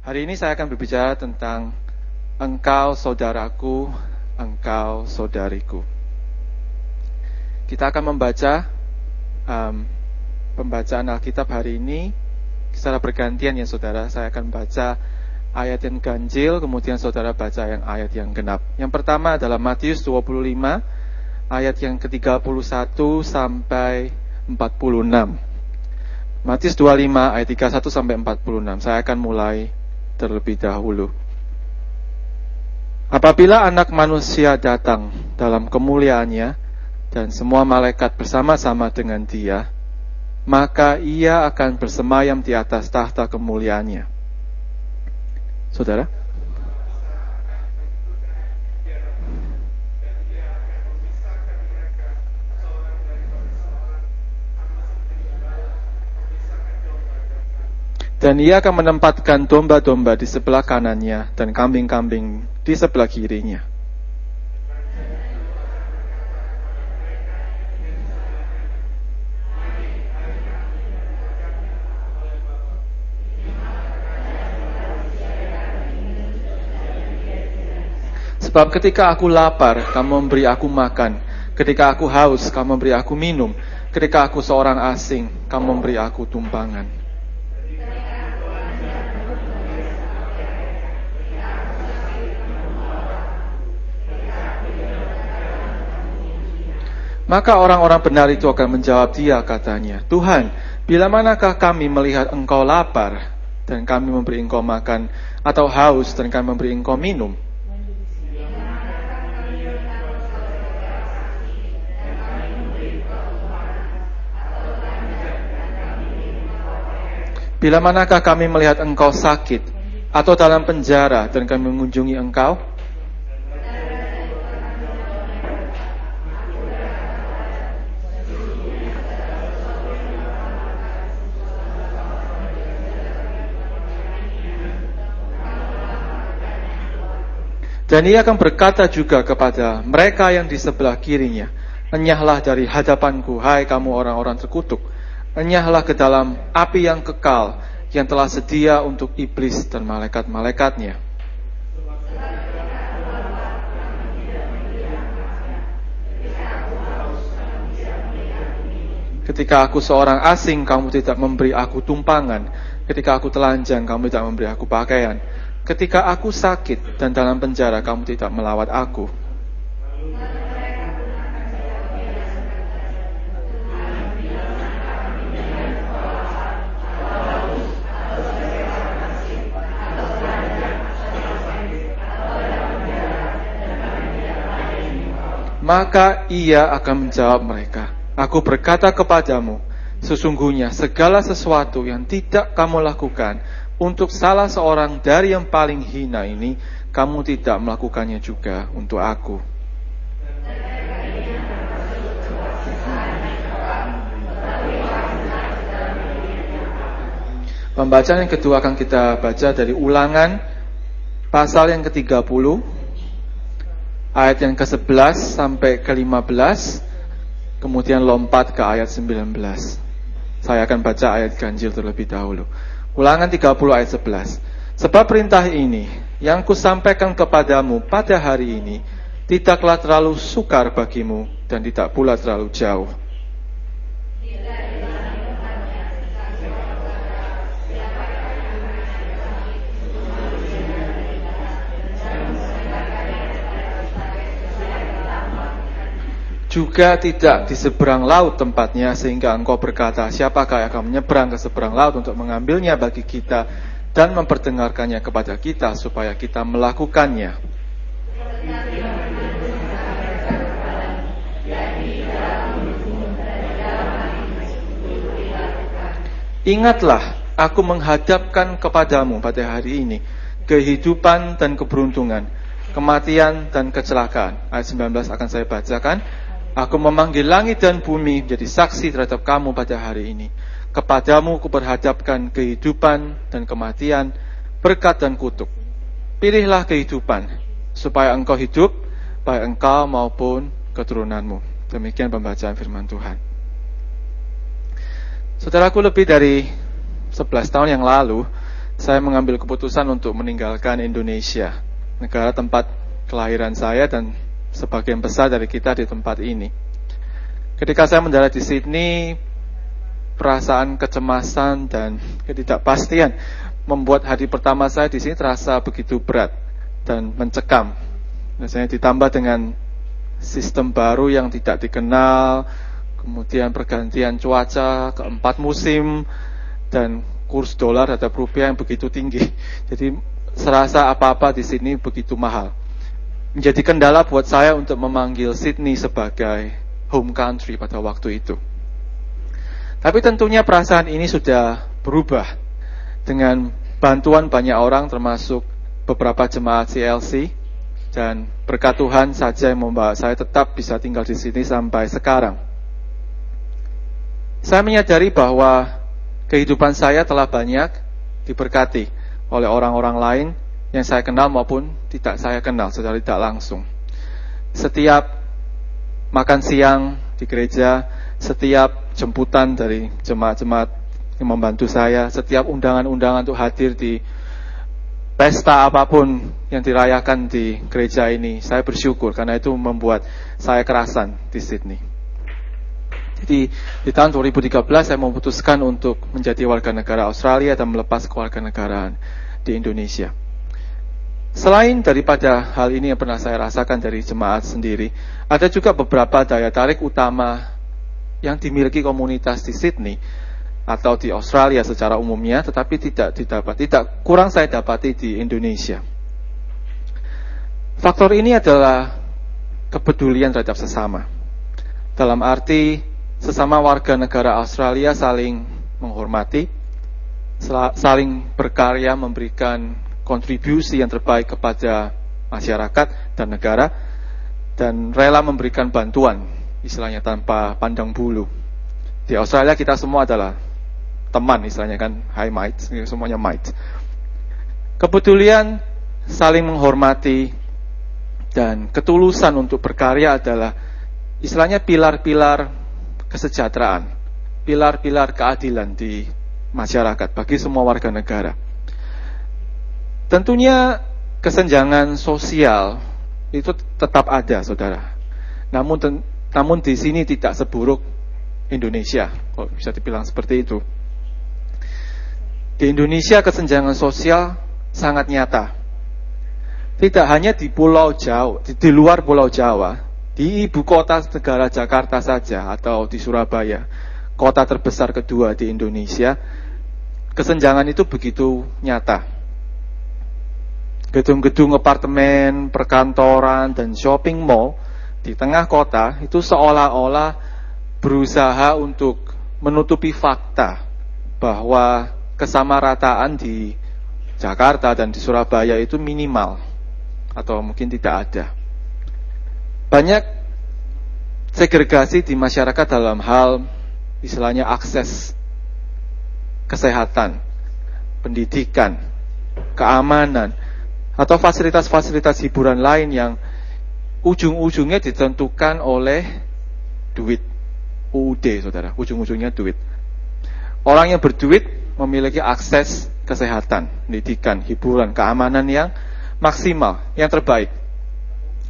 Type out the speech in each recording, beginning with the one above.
Hari ini saya akan berbicara tentang engkau saudaraku, engkau saudariku. Kita akan membaca um, pembacaan Alkitab hari ini secara bergantian ya saudara. Saya akan baca ayat yang ganjil, kemudian saudara baca yang ayat yang genap. Yang pertama adalah Matius 25 ayat yang ke-31 sampai 46. Matius 25 ayat 31 sampai 46. Saya akan mulai terlebih dahulu. Apabila anak manusia datang dalam kemuliaannya dan semua malaikat bersama-sama dengan dia, maka ia akan bersemayam di atas tahta kemuliaannya. Saudara? Dan ia akan menempatkan domba-domba di sebelah kanannya dan kambing-kambing di sebelah kirinya. Sebab ketika aku lapar, kamu memberi aku makan. Ketika aku haus, kamu memberi aku minum. Ketika aku seorang asing, kamu memberi aku tumpangan. Maka orang-orang benar itu akan menjawab dia katanya, Tuhan, bila manakah kami melihat engkau lapar dan kami memberi engkau makan, atau haus dan kami memberi engkau minum? Bila manakah kami melihat engkau sakit atau dalam penjara dan kami mengunjungi engkau? Dan ia akan berkata juga kepada mereka yang di sebelah kirinya, Enyahlah dari hadapanku, hai kamu orang-orang terkutuk. Enyahlah ke dalam api yang kekal, yang telah sedia untuk iblis dan malaikat-malaikatnya. Ketika aku seorang asing, kamu tidak memberi aku tumpangan. Ketika aku telanjang, kamu tidak memberi aku pakaian. Ketika aku sakit dan dalam penjara, kamu tidak melawat aku. Maka ia akan menjawab mereka, Aku berkata kepadamu, sesungguhnya segala sesuatu yang tidak kamu lakukan untuk salah seorang dari yang paling hina ini, kamu tidak melakukannya juga untuk aku. Pembacaan yang kedua akan kita baca dari ulangan pasal yang ke-30 ayat yang ke-11 sampai ke-15 kemudian lompat ke ayat 19. Saya akan baca ayat ganjil terlebih dahulu. Ulangan 30 ayat 11. Sebab perintah ini yang kusampaikan kepadamu pada hari ini tidaklah terlalu sukar bagimu dan tidak pula terlalu jauh. Juga tidak di seberang laut tempatnya sehingga engkau berkata siapakah yang akan menyeberang ke seberang laut untuk mengambilnya bagi kita dan memperdengarkannya kepada kita supaya kita melakukannya. Ingatlah, aku menghadapkan kepadamu pada hari ini kehidupan dan keberuntungan, kematian dan kecelakaan. Ayat 19 akan saya bacakan. Aku memanggil langit dan bumi menjadi saksi terhadap kamu pada hari ini. Kepadamu kuperhadapkan kehidupan dan kematian, berkat dan kutuk. Pilihlah kehidupan, supaya engkau hidup, baik engkau maupun keturunanmu. Demikian pembacaan firman Tuhan. Saudaraku lebih dari 11 tahun yang lalu, saya mengambil keputusan untuk meninggalkan Indonesia, negara tempat kelahiran saya dan sebagian besar dari kita di tempat ini. Ketika saya mendarat di Sydney, perasaan kecemasan dan ketidakpastian membuat hari pertama saya di sini terasa begitu berat dan mencekam. Misalnya ditambah dengan sistem baru yang tidak dikenal, kemudian pergantian cuaca, keempat musim, dan kurs dolar atau rupiah yang begitu tinggi. Jadi serasa apa-apa di sini begitu mahal. Menjadi kendala buat saya untuk memanggil Sydney sebagai home country pada waktu itu. Tapi tentunya perasaan ini sudah berubah dengan bantuan banyak orang termasuk beberapa jemaat CLC dan berkat Tuhan saja yang membawa saya tetap bisa tinggal di sini sampai sekarang. Saya menyadari bahwa kehidupan saya telah banyak diberkati oleh orang-orang lain yang saya kenal maupun tidak saya kenal secara tidak langsung. Setiap makan siang di gereja, setiap jemputan dari jemaat-jemaat yang membantu saya, setiap undangan-undangan untuk hadir di pesta apa pun yang dirayakan di gereja ini, saya bersyukur karena itu membuat saya kerasan di Sydney. Jadi di tahun 2013 saya memutuskan untuk menjadi warga negara Australia dan melepas kewarganegaraan di Indonesia. Selain daripada hal ini yang pernah saya rasakan dari jemaat sendiri, ada juga beberapa daya tarik utama yang dimiliki komunitas di Sydney atau di Australia secara umumnya, tetapi tidak didapat, tidak kurang saya dapati di Indonesia. Faktor ini adalah kepedulian terhadap sesama. Dalam arti sesama warga negara Australia saling menghormati, saling berkarya memberikan kontribusi yang terbaik kepada masyarakat dan negara dan rela memberikan bantuan istilahnya tanpa pandang bulu. Di Australia kita semua adalah teman istilahnya kan high might, semuanya might. Kepedulian saling menghormati dan ketulusan untuk berkarya adalah istilahnya pilar-pilar kesejahteraan, pilar-pilar keadilan di masyarakat bagi semua warga negara. Tentunya kesenjangan sosial itu tetap ada, saudara. Namun, namun di sini tidak seburuk Indonesia, kalau bisa dibilang seperti itu. Di Indonesia kesenjangan sosial sangat nyata. Tidak hanya di Pulau Jawa, di, di luar Pulau Jawa, di ibu kota negara Jakarta saja atau di Surabaya, kota terbesar kedua di Indonesia, kesenjangan itu begitu nyata gedung-gedung apartemen, perkantoran, dan shopping mall di tengah kota itu seolah-olah berusaha untuk menutupi fakta bahwa kesamarataan di Jakarta dan di Surabaya itu minimal atau mungkin tidak ada. Banyak segregasi di masyarakat dalam hal istilahnya akses kesehatan, pendidikan, keamanan, atau fasilitas-fasilitas hiburan lain yang ujung-ujungnya ditentukan oleh duit. UUD, saudara. Ujung-ujungnya duit. Orang yang berduit memiliki akses kesehatan, pendidikan, hiburan, keamanan yang maksimal, yang terbaik.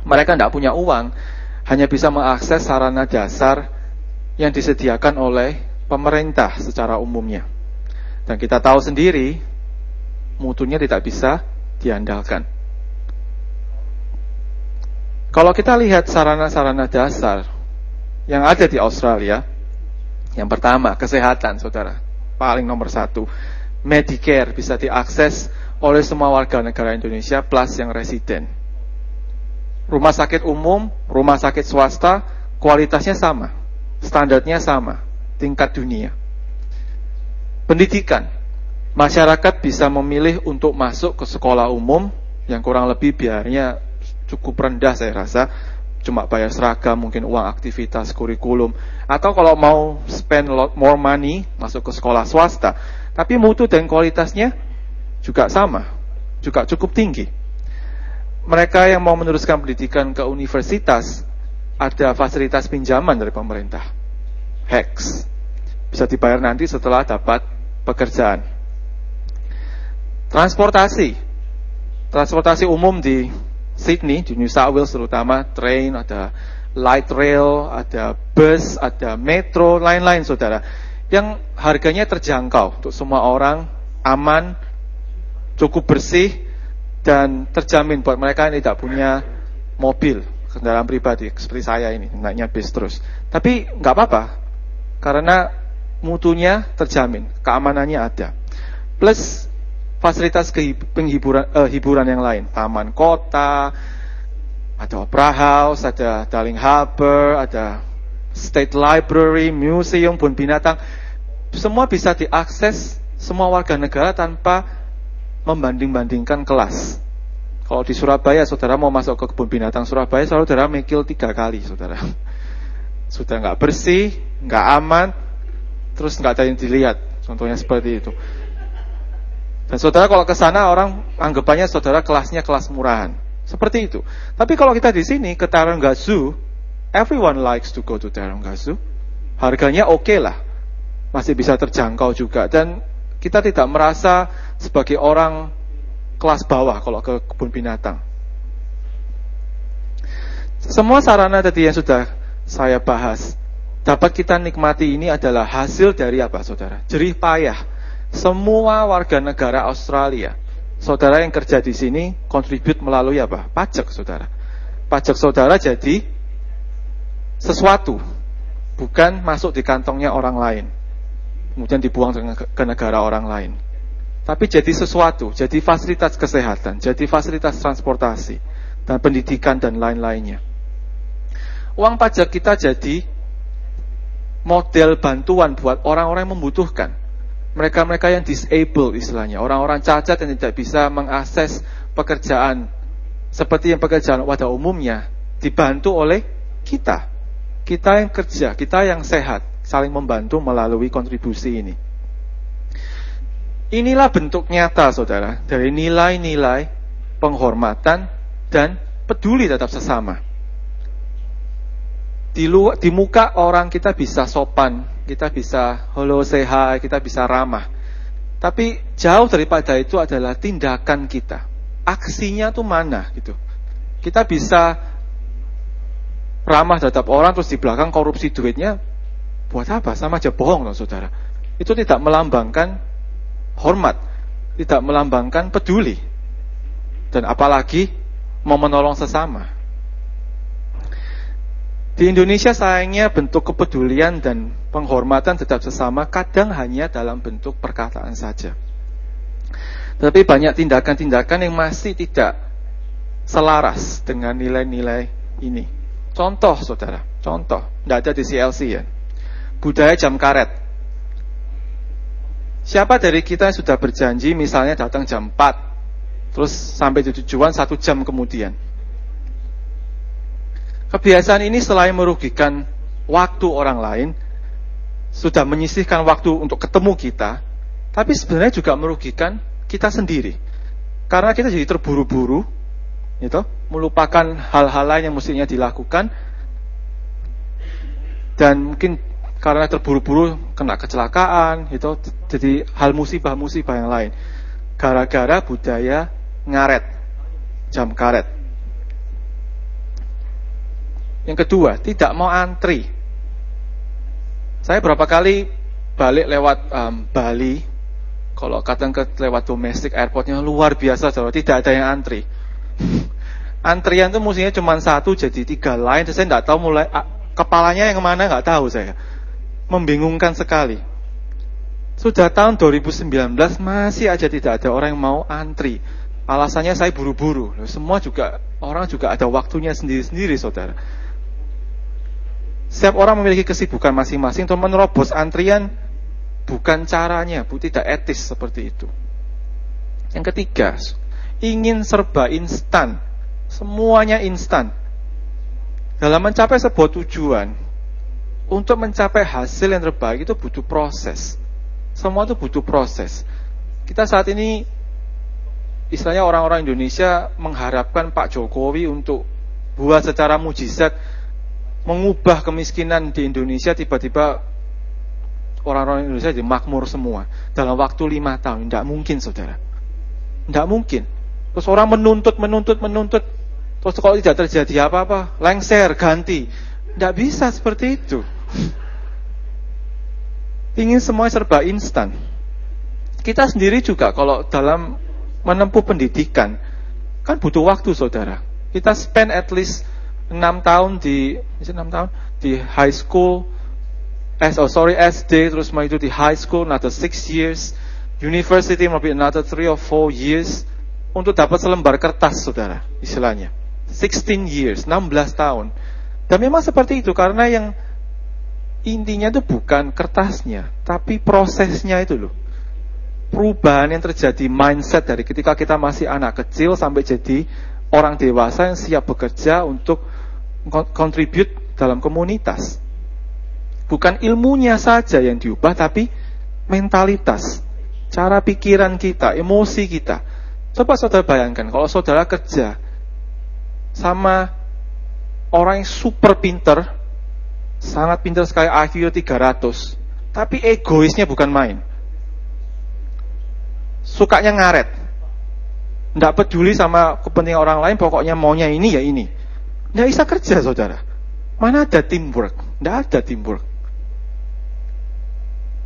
Mereka tidak punya uang, hanya bisa mengakses sarana dasar yang disediakan oleh pemerintah secara umumnya. Dan kita tahu sendiri, mutunya tidak bisa diandalkan. Kalau kita lihat sarana-sarana dasar yang ada di Australia, yang pertama kesehatan, saudara, paling nomor satu, Medicare bisa diakses oleh semua warga negara Indonesia plus yang residen. Rumah sakit umum, rumah sakit swasta, kualitasnya sama, standarnya sama, tingkat dunia. Pendidikan, masyarakat bisa memilih untuk masuk ke sekolah umum yang kurang lebih biayanya cukup rendah saya rasa. Cuma bayar seragam mungkin uang aktivitas kurikulum. Atau kalau mau spend lot more money masuk ke sekolah swasta. Tapi mutu dan kualitasnya juga sama juga cukup tinggi. Mereka yang mau meneruskan pendidikan ke universitas ada fasilitas pinjaman dari pemerintah. HEX bisa dibayar nanti setelah dapat pekerjaan Transportasi. Transportasi umum di Sydney, di New South Wales terutama, train, ada light rail, ada bus, ada metro, lain-lain saudara. Yang harganya terjangkau untuk semua orang, aman, cukup bersih, dan terjamin buat mereka yang tidak punya mobil, kendaraan pribadi, seperti saya ini, naiknya bis terus. Tapi nggak apa-apa, karena mutunya terjamin, keamanannya ada. Plus fasilitas penghiburan uh, hiburan yang lain, taman kota, ada Opera House, ada Darling Harbour, ada State Library, museum, pun binatang. Semua bisa diakses semua warga negara tanpa membanding-bandingkan kelas. Kalau di Surabaya, saudara mau masuk ke kebun binatang Surabaya, saudara mikil tiga kali, saudara. Sudah nggak bersih, nggak aman, terus nggak ada yang dilihat. Contohnya seperti itu. Dan saudara kalau ke sana orang anggapannya saudara kelasnya kelas murahan. Seperti itu. Tapi kalau kita di sini ke Tarangga everyone likes to go to Tarangga. Harganya oke okay lah. Masih bisa terjangkau juga dan kita tidak merasa sebagai orang kelas bawah kalau ke kebun binatang. Semua sarana tadi yang sudah saya bahas dapat kita nikmati ini adalah hasil dari apa saudara? Jerih payah semua warga negara Australia, saudara yang kerja di sini kontribut melalui apa? Pajak, saudara. Pajak saudara jadi sesuatu, bukan masuk di kantongnya orang lain, kemudian dibuang ke negara orang lain. Tapi jadi sesuatu, jadi fasilitas kesehatan, jadi fasilitas transportasi, dan pendidikan dan lain-lainnya. Uang pajak kita jadi model bantuan buat orang-orang yang membutuhkan mereka-mereka yang disable istilahnya, orang-orang cacat yang tidak bisa mengakses pekerjaan seperti yang pekerjaan pada umumnya dibantu oleh kita. Kita yang kerja, kita yang sehat, saling membantu melalui kontribusi ini. Inilah bentuk nyata, saudara, dari nilai-nilai penghormatan dan peduli terhadap sesama. Di, lu, di muka orang kita bisa sopan, kita bisa hi, kita bisa ramah. Tapi jauh daripada itu adalah tindakan kita. Aksinya tuh mana gitu. Kita bisa ramah terhadap orang terus di belakang korupsi duitnya buat apa? Sama aja bohong loh saudara. Itu tidak melambangkan hormat, tidak melambangkan peduli. Dan apalagi mau menolong sesama. Di Indonesia sayangnya bentuk kepedulian dan penghormatan tetap sesama kadang hanya dalam bentuk perkataan saja. Tapi banyak tindakan-tindakan yang masih tidak selaras dengan nilai-nilai ini. Contoh, saudara, contoh, tidak ada di CLC ya. Budaya jam karet. Siapa dari kita yang sudah berjanji misalnya datang jam 4, terus sampai tujuan satu jam kemudian? Kebiasaan ini selain merugikan waktu orang lain, sudah menyisihkan waktu untuk ketemu kita, tapi sebenarnya juga merugikan kita sendiri. Karena kita jadi terburu-buru, gitu, melupakan hal-hal lain yang mestinya dilakukan, dan mungkin karena terburu-buru kena kecelakaan, gitu, jadi hal musibah-musibah yang lain. Gara-gara budaya ngaret, jam karet. Yang kedua, tidak mau antri. Saya berapa kali balik lewat um, Bali, kalau kadang ke lewat domestic airportnya luar biasa, saudara. Tidak ada yang antri. Antrian itu musimnya cuma satu, jadi tiga lain. Saya tidak tahu mulai kepalanya yang mana nggak tahu saya. Membingungkan sekali. Sudah tahun 2019 masih aja tidak ada orang yang mau antri. Alasannya saya buru-buru. Semua juga orang juga ada waktunya sendiri-sendiri, saudara. Setiap orang memiliki kesibukan masing-masing untuk menerobos antrian bukan caranya, bu tidak etis seperti itu. Yang ketiga, ingin serba instan, semuanya instan. Dalam mencapai sebuah tujuan, untuk mencapai hasil yang terbaik itu butuh proses. Semua itu butuh proses. Kita saat ini, istilahnya orang-orang Indonesia mengharapkan Pak Jokowi untuk buat secara mujizat mengubah kemiskinan di Indonesia tiba-tiba orang-orang Indonesia jadi makmur semua dalam waktu lima tahun. Tidak mungkin, saudara. Tidak mungkin. Terus orang menuntut, menuntut, menuntut. Terus kalau tidak terjadi apa-apa, lengser, ganti. Tidak bisa seperti itu. Ingin semua serba instan. Kita sendiri juga kalau dalam menempuh pendidikan, kan butuh waktu saudara. Kita spend at least 6 tahun di, 6 tahun di high school, S, oh sorry SD, terus mau itu di high school, another 6 years, university maybe another 3 or 4 years, untuk dapat selembar kertas saudara, istilahnya. 16 years, 16 tahun. Dan memang seperti itu, karena yang intinya itu bukan kertasnya, tapi prosesnya itu loh. Perubahan yang terjadi mindset dari ketika kita masih anak kecil sampai jadi orang dewasa yang siap bekerja untuk contribute dalam komunitas. Bukan ilmunya saja yang diubah, tapi mentalitas, cara pikiran kita, emosi kita. Coba saudara bayangkan, kalau saudara kerja sama orang yang super pinter, sangat pinter sekali IQ 300, tapi egoisnya bukan main. Sukanya ngaret, tidak peduli sama kepentingan orang lain, pokoknya maunya ini ya ini. Tidak bisa kerja, saudara. Mana ada teamwork? Tidak ada teamwork.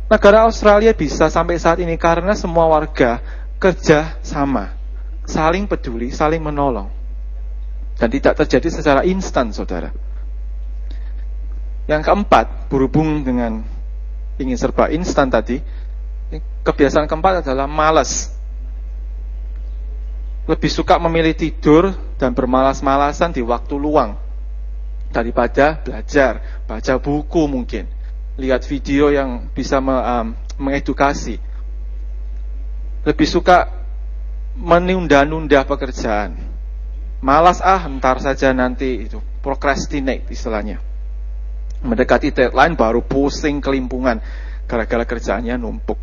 Negara Australia bisa sampai saat ini karena semua warga kerja sama. Saling peduli, saling menolong. Dan tidak terjadi secara instan, saudara. Yang keempat, berhubung dengan ingin serba instan tadi, kebiasaan keempat adalah malas lebih suka memilih tidur dan bermalas-malasan di waktu luang daripada belajar, baca buku mungkin, lihat video yang bisa me, um, mengedukasi. Lebih suka menunda-nunda pekerjaan. Malas ah, ntar saja nanti itu procrastinate istilahnya. Mendekati deadline baru pusing kelimpungan gara-gara kerjaannya numpuk.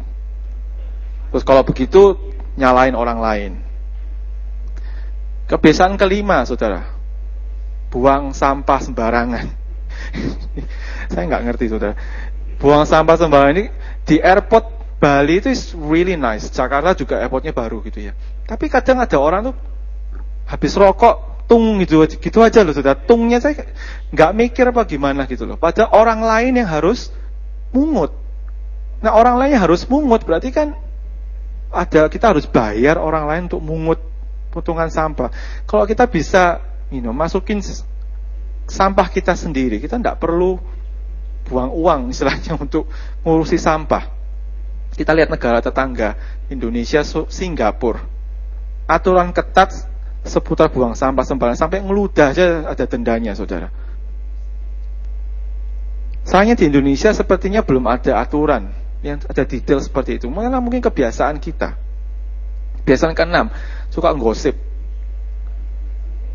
Terus kalau begitu nyalain orang lain Kebiasaan kelima, saudara, buang sampah sembarangan. Saya nggak ngerti, saudara. Buang sampah sembarangan ini di airport Bali itu is really nice. Jakarta juga airportnya baru gitu ya. Tapi kadang ada orang tuh habis rokok tung gitu gitu aja loh saudara. Tungnya saya nggak mikir apa gimana gitu loh. Pada orang lain yang harus mungut. Nah orang lain yang harus mungut berarti kan ada kita harus bayar orang lain untuk mungut potongan sampah. Kalau kita bisa, you know, masukin sampah kita sendiri, kita tidak perlu buang uang istilahnya untuk ngurusi sampah. Kita lihat negara tetangga, Indonesia, Singapura. Aturan ketat seputar buang sampah sembarangan sampai ngeludah aja ada dendanya, saudara. Sayangnya di Indonesia sepertinya belum ada aturan yang ada detail seperti itu. Malah mungkin kebiasaan kita. Kebiasaan keenam, suka gosip.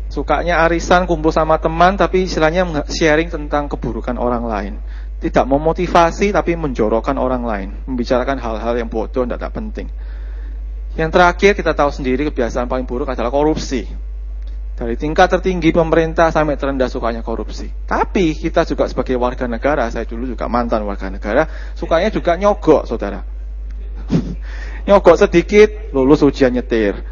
Sukanya arisan, kumpul sama teman, tapi istilahnya sharing tentang keburukan orang lain. Tidak memotivasi, tapi menjorokkan orang lain. Membicarakan hal-hal yang bodoh, tidak penting. Yang terakhir, kita tahu sendiri kebiasaan paling buruk adalah korupsi. Dari tingkat tertinggi pemerintah sampai terendah sukanya korupsi. Tapi kita juga sebagai warga negara, saya dulu juga mantan warga negara, sukanya juga nyogok, saudara. nyogok sedikit, lulus ujian nyetir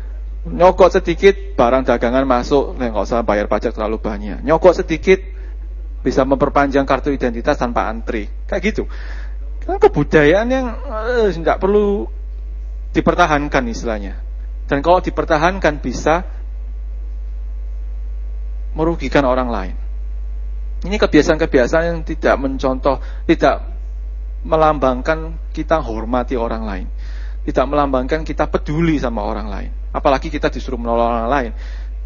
Nyokok sedikit, barang dagangan masuk, nggak usah bayar pajak terlalu banyak. Nyokok sedikit, bisa memperpanjang kartu identitas tanpa antri. Kayak gitu. Kan kebudayaan yang eh, perlu dipertahankan istilahnya. Dan kalau dipertahankan bisa merugikan orang lain. Ini kebiasaan-kebiasaan yang tidak mencontoh, tidak melambangkan kita hormati orang lain. Tidak melambangkan kita peduli sama orang lain. Apalagi kita disuruh menolong orang lain.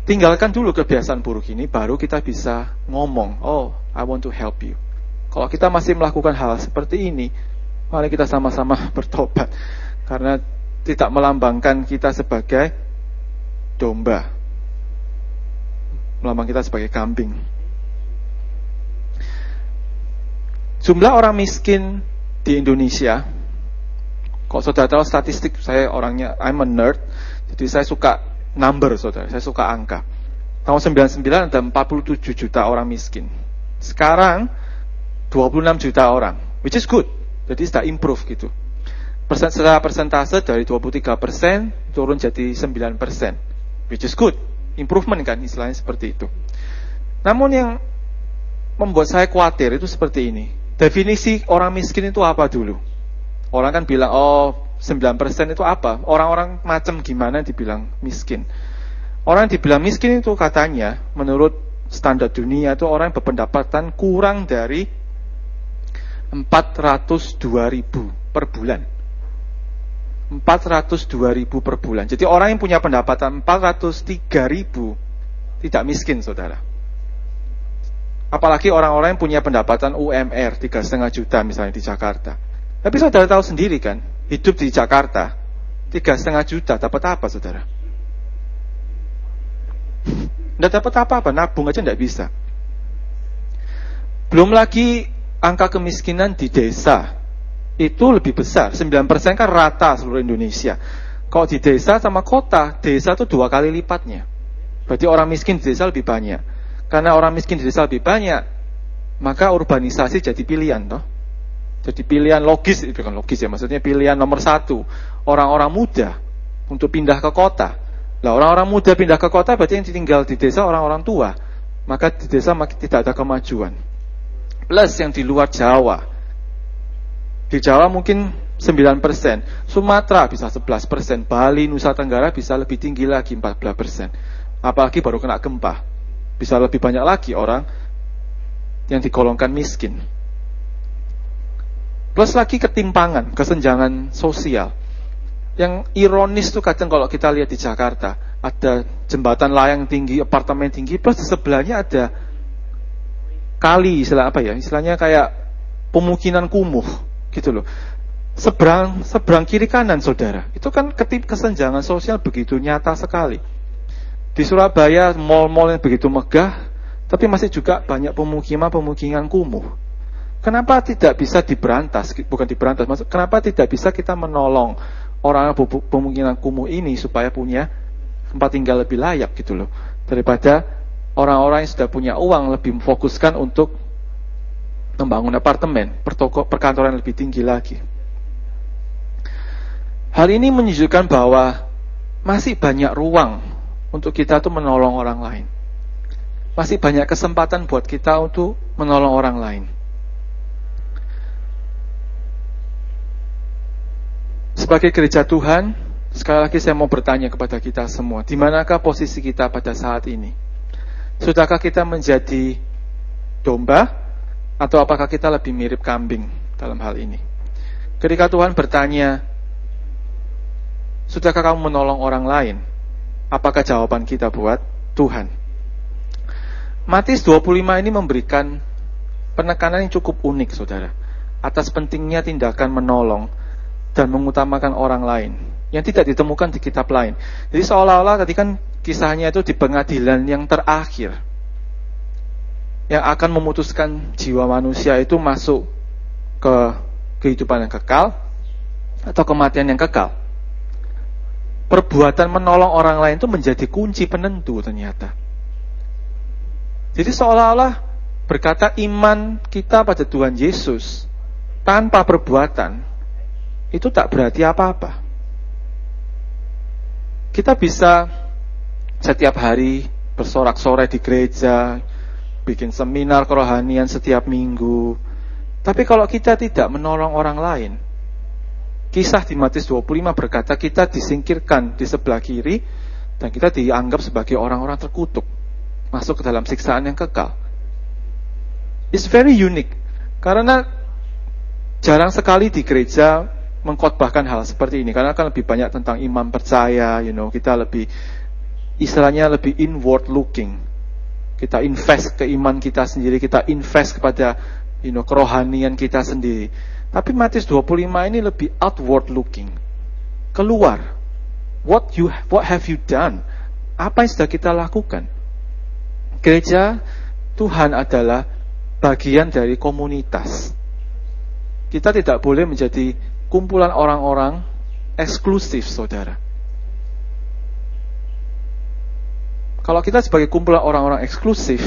Tinggalkan dulu kebiasaan buruk ini, baru kita bisa ngomong, oh, I want to help you. Kalau kita masih melakukan hal seperti ini, mari kita sama-sama bertobat. Karena tidak melambangkan kita sebagai domba. Melambang kita sebagai kambing. Jumlah orang miskin di Indonesia, kalau saudara tahu statistik, saya orangnya, I'm a nerd, jadi saya suka number saudara, saya suka angka. Tahun 99 ada 47 juta orang miskin. Sekarang 26 juta orang, which is good. Jadi sudah improve gitu. Persen, secara persentase dari 23% turun jadi 9%. Which is good. Improvement kan istilahnya seperti itu. Namun yang membuat saya khawatir itu seperti ini. Definisi orang miskin itu apa dulu? Orang kan bilang, oh 9% itu apa? Orang-orang macam gimana dibilang miskin? Orang yang dibilang miskin itu katanya, menurut standar dunia itu orang yang berpendapatan kurang dari 402 ribu per bulan. 402 ribu per bulan. Jadi orang yang punya pendapatan 403 ribu tidak miskin, saudara. Apalagi orang-orang yang punya pendapatan UMR tiga setengah juta misalnya di Jakarta. Tapi saudara tahu sendiri kan, hidup di Jakarta tiga setengah juta dapat apa, saudara? Tidak dapat apa-apa, nabung aja tidak bisa. Belum lagi angka kemiskinan di desa itu lebih besar. 9% kan rata seluruh Indonesia. Kalau di desa sama kota, desa itu dua kali lipatnya. Berarti orang miskin di desa lebih banyak. Karena orang miskin di desa lebih banyak, maka urbanisasi jadi pilihan, toh. Jadi pilihan logis, bukan logis ya, maksudnya pilihan nomor satu. Orang-orang muda untuk pindah ke kota. Lah orang-orang muda pindah ke kota berarti yang tinggal di desa orang-orang tua. Maka di desa tidak ada kemajuan. Plus yang di luar Jawa, di Jawa mungkin 9%, Sumatera bisa 11%, Bali, Nusa Tenggara bisa lebih tinggi lagi 14%. Apalagi baru kena gempa. Bisa lebih banyak lagi orang yang digolongkan miskin. Plus lagi ketimpangan, kesenjangan sosial. Yang ironis tuh kadang kalau kita lihat di Jakarta, ada jembatan layang tinggi, apartemen tinggi, plus di sebelahnya ada kali, istilah apa ya? Istilahnya kayak pemukiman kumuh gitu loh. Seberang seberang kiri kanan saudara, itu kan ketip kesenjangan sosial begitu nyata sekali. Di Surabaya mall-mall yang begitu megah, tapi masih juga banyak pemukiman-pemukiman kumuh. Kenapa tidak bisa diberantas? Bukan diberantas, maksud kenapa tidak bisa kita menolong orang pemukiman kumuh ini supaya punya tempat tinggal lebih layak gitu loh. Daripada orang-orang yang sudah punya uang lebih memfokuskan untuk membangun apartemen, pertoko, perkantoran lebih tinggi lagi. Hal ini menunjukkan bahwa masih banyak ruang untuk kita tuh menolong orang lain. Masih banyak kesempatan buat kita untuk menolong orang lain. Sebagai gereja Tuhan, sekali lagi saya mau bertanya kepada kita semua, di manakah posisi kita pada saat ini? Sudahkah kita menjadi domba atau apakah kita lebih mirip kambing dalam hal ini? Ketika Tuhan bertanya, Sudahkah kamu menolong orang lain? Apakah jawaban kita buat Tuhan? Matius 25 ini memberikan penekanan yang cukup unik, saudara. Atas pentingnya tindakan menolong dan mengutamakan orang lain. Yang tidak ditemukan di kitab lain. Jadi seolah-olah tadi kan kisahnya itu di pengadilan yang terakhir yang akan memutuskan jiwa manusia itu masuk ke kehidupan yang kekal atau kematian yang kekal. Perbuatan menolong orang lain itu menjadi kunci penentu ternyata. Jadi seolah-olah berkata iman kita pada Tuhan Yesus tanpa perbuatan itu tak berarti apa-apa. Kita bisa setiap hari bersorak-sorai di gereja, bikin seminar kerohanian setiap minggu. Tapi kalau kita tidak menolong orang lain, kisah di Matius 25 berkata kita disingkirkan di sebelah kiri dan kita dianggap sebagai orang-orang terkutuk, masuk ke dalam siksaan yang kekal. It's very unique karena jarang sekali di gereja mengkhotbahkan hal seperti ini karena kan lebih banyak tentang iman percaya, you know, kita lebih istilahnya lebih inward looking kita invest ke iman kita sendiri, kita invest kepada you know, kerohanian kita sendiri. Tapi Matius 25 ini lebih outward looking. Keluar. What you what have you done? Apa yang sudah kita lakukan? Gereja Tuhan adalah bagian dari komunitas. Kita tidak boleh menjadi kumpulan orang-orang eksklusif, saudara. Kalau kita sebagai kumpulan orang-orang eksklusif,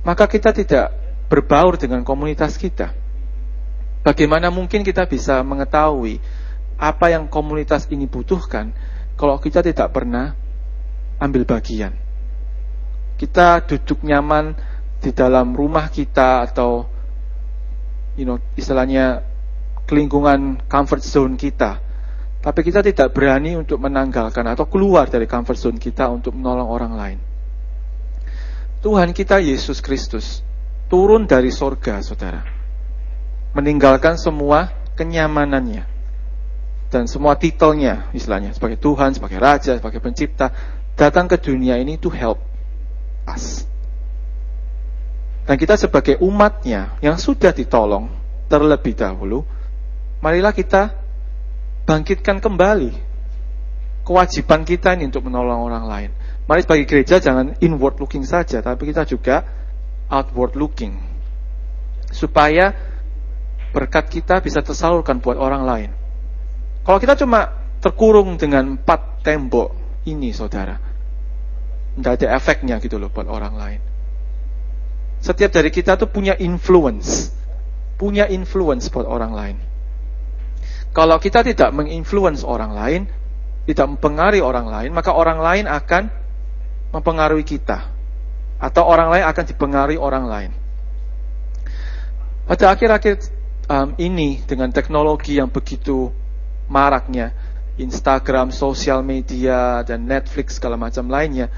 maka kita tidak berbaur dengan komunitas kita. Bagaimana mungkin kita bisa mengetahui apa yang komunitas ini butuhkan kalau kita tidak pernah ambil bagian. Kita duduk nyaman di dalam rumah kita atau you know istilahnya lingkungan comfort zone kita. Tapi kita tidak berani untuk menanggalkan atau keluar dari comfort zone kita untuk menolong orang lain. Tuhan kita Yesus Kristus turun dari sorga, saudara. Meninggalkan semua kenyamanannya. Dan semua titelnya, istilahnya, sebagai Tuhan, sebagai Raja, sebagai Pencipta, datang ke dunia ini to help us. Dan kita sebagai umatnya yang sudah ditolong terlebih dahulu, marilah kita bangkitkan kembali kewajiban kita ini untuk menolong orang lain. Mari sebagai gereja jangan inward looking saja, tapi kita juga outward looking. Supaya berkat kita bisa tersalurkan buat orang lain. Kalau kita cuma terkurung dengan empat tembok ini, saudara, tidak ada efeknya gitu loh buat orang lain. Setiap dari kita tuh punya influence, punya influence buat orang lain. Kalau kita tidak menginfluence orang lain, tidak mempengaruhi orang lain, maka orang lain akan mempengaruhi kita atau orang lain akan dipengaruhi orang lain. Pada akhir-akhir um, ini dengan teknologi yang begitu maraknya, Instagram, sosial media, dan Netflix segala macam lainnya,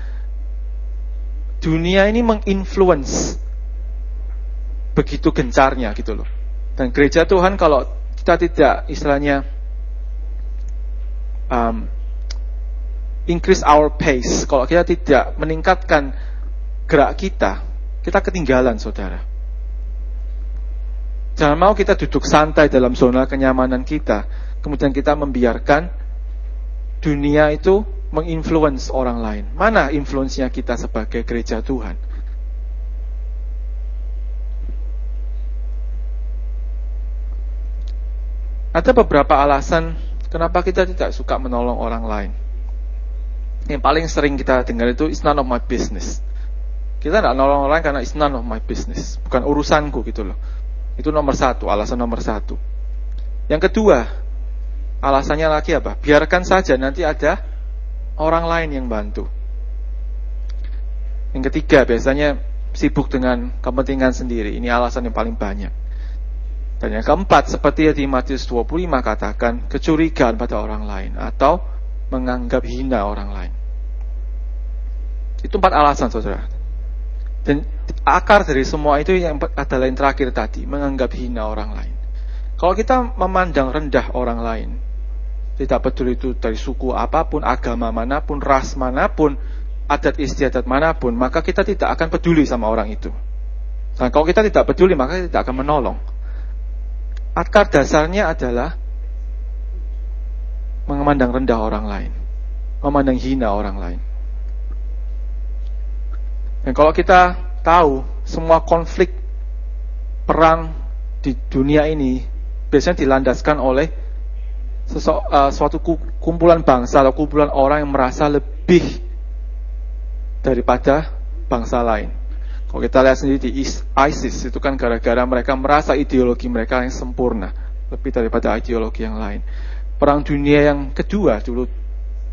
dunia ini menginfluence begitu gencarnya gitu loh. Dan gereja Tuhan kalau kita tidak istilahnya um, increase our pace, kalau kita tidak meningkatkan gerak kita, kita ketinggalan saudara. Jangan mau kita duduk santai dalam zona kenyamanan kita, kemudian kita membiarkan dunia itu menginfluence orang lain. Mana influence-nya kita sebagai gereja Tuhan? Ada beberapa alasan kenapa kita tidak suka menolong orang lain. Yang paling sering kita dengar itu it's none of my business. Kita tidak nolong orang karena it's none of my business. Bukan urusanku gitu loh. Itu nomor satu, alasan nomor satu. Yang kedua, alasannya lagi apa? Biarkan saja nanti ada orang lain yang bantu. Yang ketiga, biasanya sibuk dengan kepentingan sendiri. Ini alasan yang paling banyak. Dan yang keempat, seperti yang di Matius 25 katakan, kecurigaan pada orang lain atau menganggap hina orang lain. Itu empat alasan, saudara. Dan akar dari semua itu yang adalah yang terakhir tadi, menganggap hina orang lain. Kalau kita memandang rendah orang lain, tidak peduli itu dari suku apa pun, agama mana pun, ras mana pun, adat istiadat mana pun, maka kita tidak akan peduli sama orang itu. Dan kalau kita tidak peduli, maka kita tidak akan menolong. Akar dasarnya adalah memandang rendah orang lain, memandang hina orang lain. Dan kalau kita tahu semua konflik perang di dunia ini biasanya dilandaskan oleh sesu, uh, suatu kumpulan bangsa atau kumpulan orang yang merasa lebih daripada bangsa lain. Kalau kita lihat sendiri di ISIS itu kan gara-gara mereka merasa ideologi mereka yang sempurna lebih daripada ideologi yang lain. Perang dunia yang kedua dulu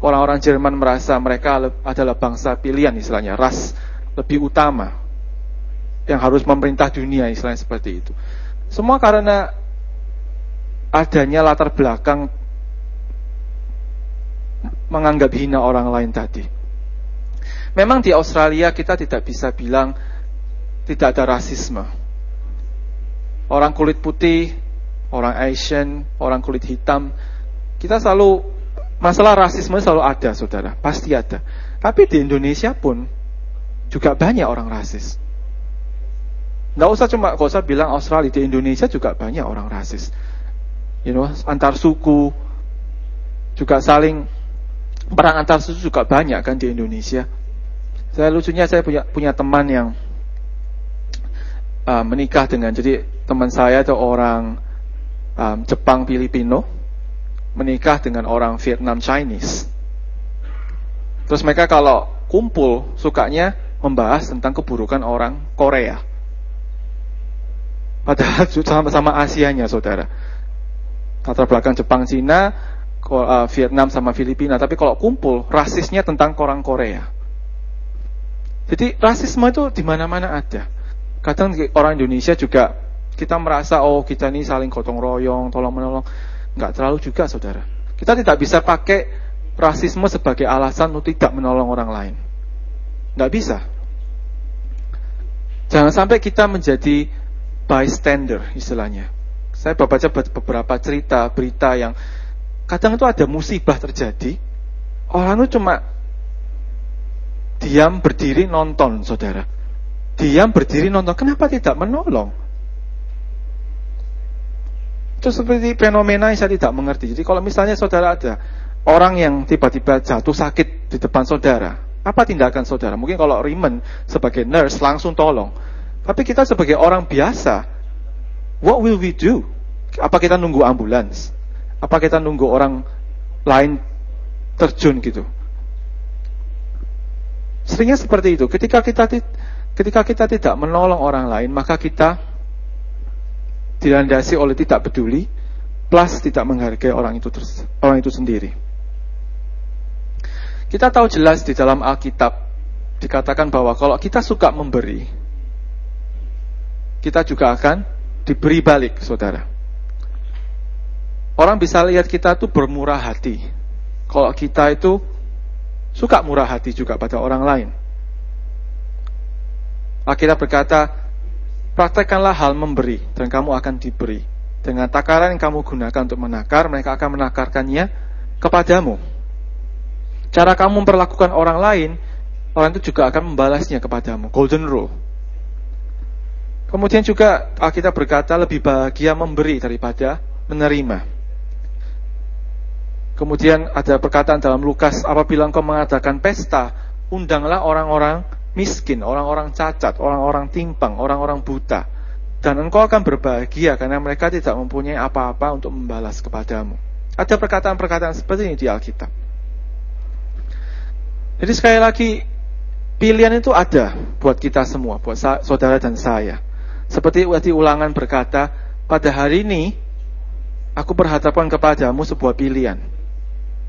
orang-orang Jerman merasa mereka adalah bangsa pilihan istilahnya ras lebih utama yang harus memerintah dunia istilahnya seperti itu. Semua karena adanya latar belakang menganggap hina orang lain tadi. Memang di Australia kita tidak bisa bilang tidak ada rasisme. Orang kulit putih, orang Asian, orang kulit hitam, kita selalu masalah rasisme selalu ada, saudara, pasti ada. Tapi di Indonesia pun juga banyak orang rasis. Nggak usah cuma, gak usah bilang Australia, di Indonesia juga banyak orang rasis. You know, antar suku, juga saling, perang antar suku juga banyak kan di Indonesia. Saya lucunya saya punya punya teman yang uh, menikah dengan, jadi teman saya itu orang um, Jepang Filipino, menikah dengan orang Vietnam Chinese. Terus mereka kalau kumpul sukanya membahas tentang keburukan orang Korea. Padahal sama-sama Asianya, saudara. Latar belakang Jepang, Cina, uh, Vietnam sama Filipina, tapi kalau kumpul rasisnya tentang orang Korea. Jadi rasisme itu di mana-mana ada. Kadang orang Indonesia juga kita merasa oh kita ini saling gotong royong, tolong menolong. Nggak terlalu juga saudara. Kita tidak bisa pakai rasisme sebagai alasan untuk tidak menolong orang lain. Nggak bisa. Jangan sampai kita menjadi bystander istilahnya. Saya baca beberapa cerita, berita yang kadang itu ada musibah terjadi, orang itu cuma diam berdiri nonton, saudara. Diam berdiri nonton, kenapa tidak menolong? Itu seperti fenomena yang saya tidak mengerti. Jadi kalau misalnya saudara ada orang yang tiba-tiba jatuh sakit di depan saudara, apa tindakan saudara? Mungkin kalau Rimen sebagai nurse langsung tolong. Tapi kita sebagai orang biasa, what will we do? Apa kita nunggu ambulans? Apa kita nunggu orang lain terjun gitu? Seringnya seperti itu. Ketika kita ketika kita tidak menolong orang lain, maka kita dilandasi oleh tidak peduli, plus tidak menghargai orang itu orang itu sendiri. Kita tahu jelas di dalam Alkitab dikatakan bahwa kalau kita suka memberi, kita juga akan diberi balik, saudara. Orang bisa lihat kita itu bermurah hati. Kalau kita itu suka murah hati juga pada orang lain. Alkitab berkata, praktekkanlah hal memberi dan kamu akan diberi. Dengan takaran yang kamu gunakan untuk menakar, mereka akan menakarkannya kepadamu. Cara kamu memperlakukan orang lain, orang itu juga akan membalasnya kepadamu. Golden rule. Kemudian juga kita berkata lebih bahagia memberi daripada menerima. Kemudian ada perkataan dalam Lukas, apabila engkau mengadakan pesta, undanglah orang-orang miskin, orang-orang cacat, orang-orang timpang, orang-orang buta. Dan engkau akan berbahagia karena mereka tidak mempunyai apa-apa untuk membalas kepadamu. Ada perkataan-perkataan seperti ini di Alkitab. Jadi sekali lagi pilihan itu ada buat kita semua, buat saudara dan saya. Seperti waktu ulangan berkata, pada hari ini aku berhadapan kepadamu sebuah pilihan.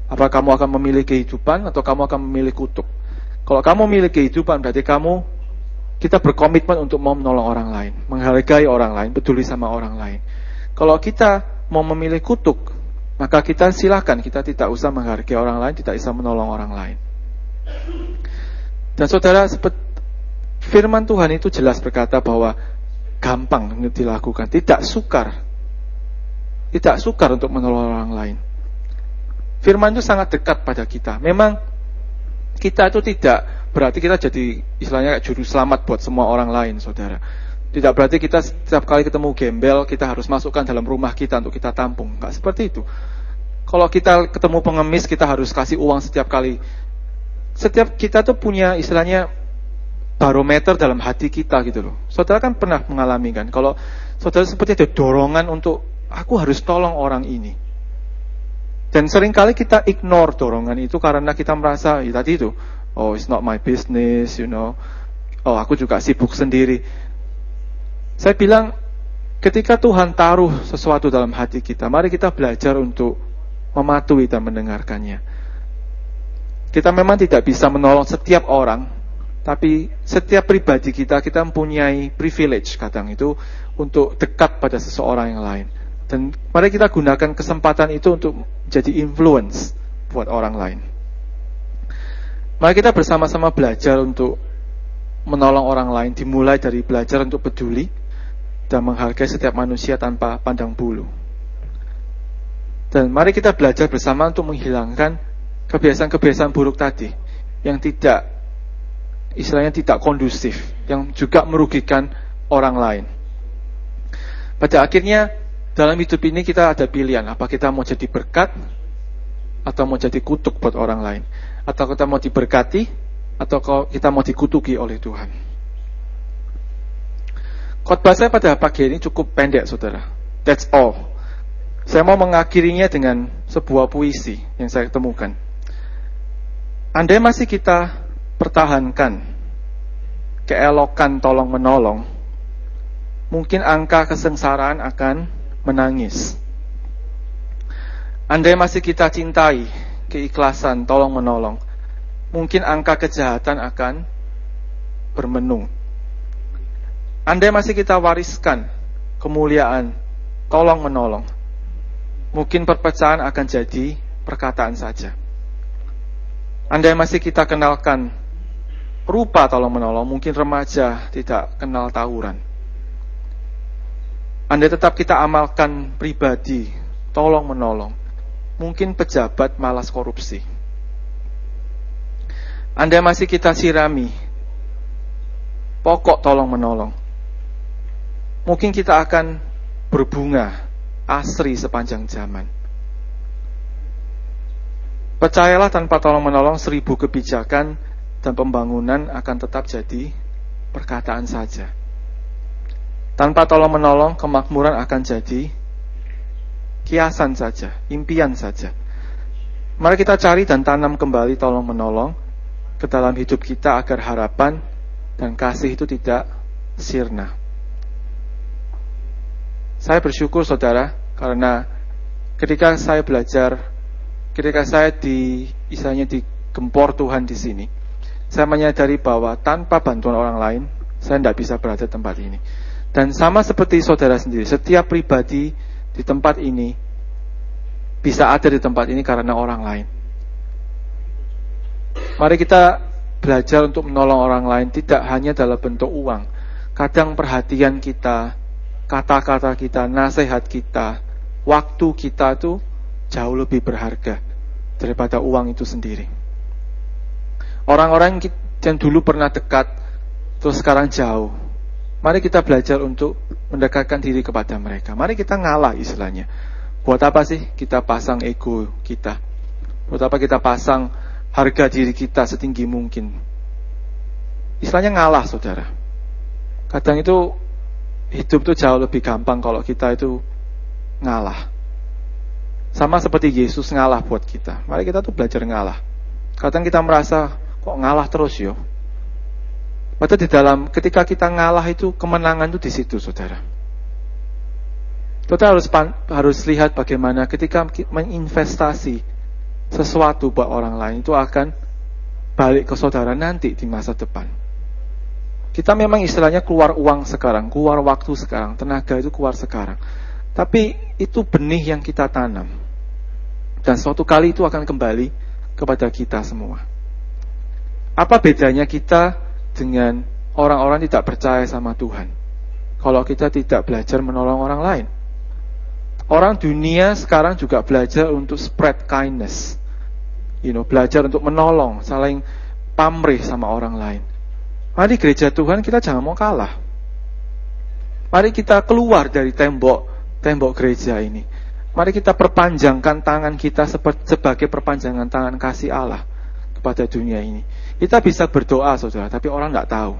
Apa kamu akan memilih kehidupan atau kamu akan memilih kutuk? Kalau kamu memilih kehidupan berarti kamu kita berkomitmen untuk mau menolong orang lain, menghargai orang lain, peduli sama orang lain. Kalau kita mau memilih kutuk, maka kita silakan kita tidak usah menghargai orang lain, tidak bisa menolong orang lain. Dan saudara, firman Tuhan itu jelas berkata bahwa gampang dilakukan, tidak sukar. Tidak sukar untuk menolong orang lain. Firman itu sangat dekat pada kita. Memang kita itu tidak berarti kita jadi istilahnya juru selamat buat semua orang lain, saudara. Tidak berarti kita setiap kali ketemu gembel, kita harus masukkan dalam rumah kita untuk kita tampung. Enggak seperti itu. Kalau kita ketemu pengemis, kita harus kasih uang setiap kali setiap kita tuh punya istilahnya barometer dalam hati kita gitu loh. Saudara kan pernah mengalami kan, kalau saudara seperti ada dorongan untuk aku harus tolong orang ini. Dan sering kali kita ignore dorongan itu karena kita merasa, ya tadi itu, oh it's not my business, you know. Oh aku juga sibuk sendiri. Saya bilang, ketika Tuhan taruh sesuatu dalam hati kita, mari kita belajar untuk mematuhi dan mendengarkannya. Kita memang tidak bisa menolong setiap orang, tapi setiap pribadi kita, kita mempunyai privilege kadang itu untuk dekat pada seseorang yang lain. Dan mari kita gunakan kesempatan itu untuk jadi influence buat orang lain. Mari kita bersama-sama belajar untuk menolong orang lain, dimulai dari belajar untuk peduli dan menghargai setiap manusia tanpa pandang bulu. Dan mari kita belajar bersama untuk menghilangkan kebiasaan-kebiasaan buruk tadi yang tidak istilahnya tidak kondusif, yang juga merugikan orang lain. Pada akhirnya dalam hidup ini kita ada pilihan, apa kita mau jadi berkat atau mau jadi kutuk buat orang lain, atau kita mau diberkati atau kita mau dikutuki oleh Tuhan. Khotbah saya pada pagi ini cukup pendek, saudara. That's all. Saya mau mengakhirinya dengan sebuah puisi yang saya temukan. Andai masih kita pertahankan keelokan tolong menolong, mungkin angka kesengsaraan akan menangis. Andai masih kita cintai keikhlasan, tolong menolong, mungkin angka kejahatan akan bermenung. Andai masih kita wariskan kemuliaan, tolong menolong, mungkin perpecahan akan jadi perkataan saja. Andai masih kita kenalkan rupa tolong menolong, mungkin remaja tidak kenal tawuran. Andai tetap kita amalkan pribadi, tolong menolong, mungkin pejabat malas korupsi. Anda masih kita sirami, pokok tolong menolong. Mungkin kita akan berbunga asri sepanjang zaman. Percayalah tanpa tolong menolong seribu kebijakan dan pembangunan akan tetap jadi perkataan saja. Tanpa tolong menolong kemakmuran akan jadi kiasan saja, impian saja. Mari kita cari dan tanam kembali tolong menolong ke dalam hidup kita agar harapan dan kasih itu tidak sirna. Saya bersyukur saudara karena ketika saya belajar, ketika saya di istilahnya digempor Tuhan di sini, saya menyadari bahwa tanpa bantuan orang lain, saya tidak bisa berada di tempat ini. Dan sama seperti saudara sendiri, setiap pribadi di tempat ini bisa ada di tempat ini karena orang lain. Mari kita belajar untuk menolong orang lain tidak hanya dalam bentuk uang. Kadang perhatian kita, kata-kata kita, nasihat kita, waktu kita itu jauh lebih berharga daripada uang itu sendiri. Orang-orang yang dulu pernah dekat, terus sekarang jauh. Mari kita belajar untuk mendekatkan diri kepada mereka. Mari kita ngalah istilahnya. Buat apa sih kita pasang ego kita? Buat apa kita pasang harga diri kita setinggi mungkin? Istilahnya ngalah, saudara. Kadang itu hidup itu jauh lebih gampang kalau kita itu ngalah. Sama seperti Yesus ngalah buat kita. Mari kita tuh belajar ngalah. Kadang kita merasa kok ngalah terus yo. Padahal di dalam ketika kita ngalah itu kemenangan itu di situ, saudara. Kita harus harus lihat bagaimana ketika menginvestasi sesuatu buat orang lain itu akan balik ke saudara nanti di masa depan. Kita memang istilahnya keluar uang sekarang, keluar waktu sekarang, tenaga itu keluar sekarang. Tapi itu benih yang kita tanam. Dan suatu kali itu akan kembali kepada kita semua. Apa bedanya kita dengan orang-orang tidak percaya sama Tuhan? Kalau kita tidak belajar menolong orang lain. Orang dunia sekarang juga belajar untuk spread kindness. You know, belajar untuk menolong, saling pamrih sama orang lain. Mari gereja Tuhan kita jangan mau kalah. Mari kita keluar dari tembok tembok gereja ini. Mari kita perpanjangkan tangan kita sebagai perpanjangan tangan kasih Allah kepada dunia ini. Kita bisa berdoa, saudara, tapi orang tidak tahu.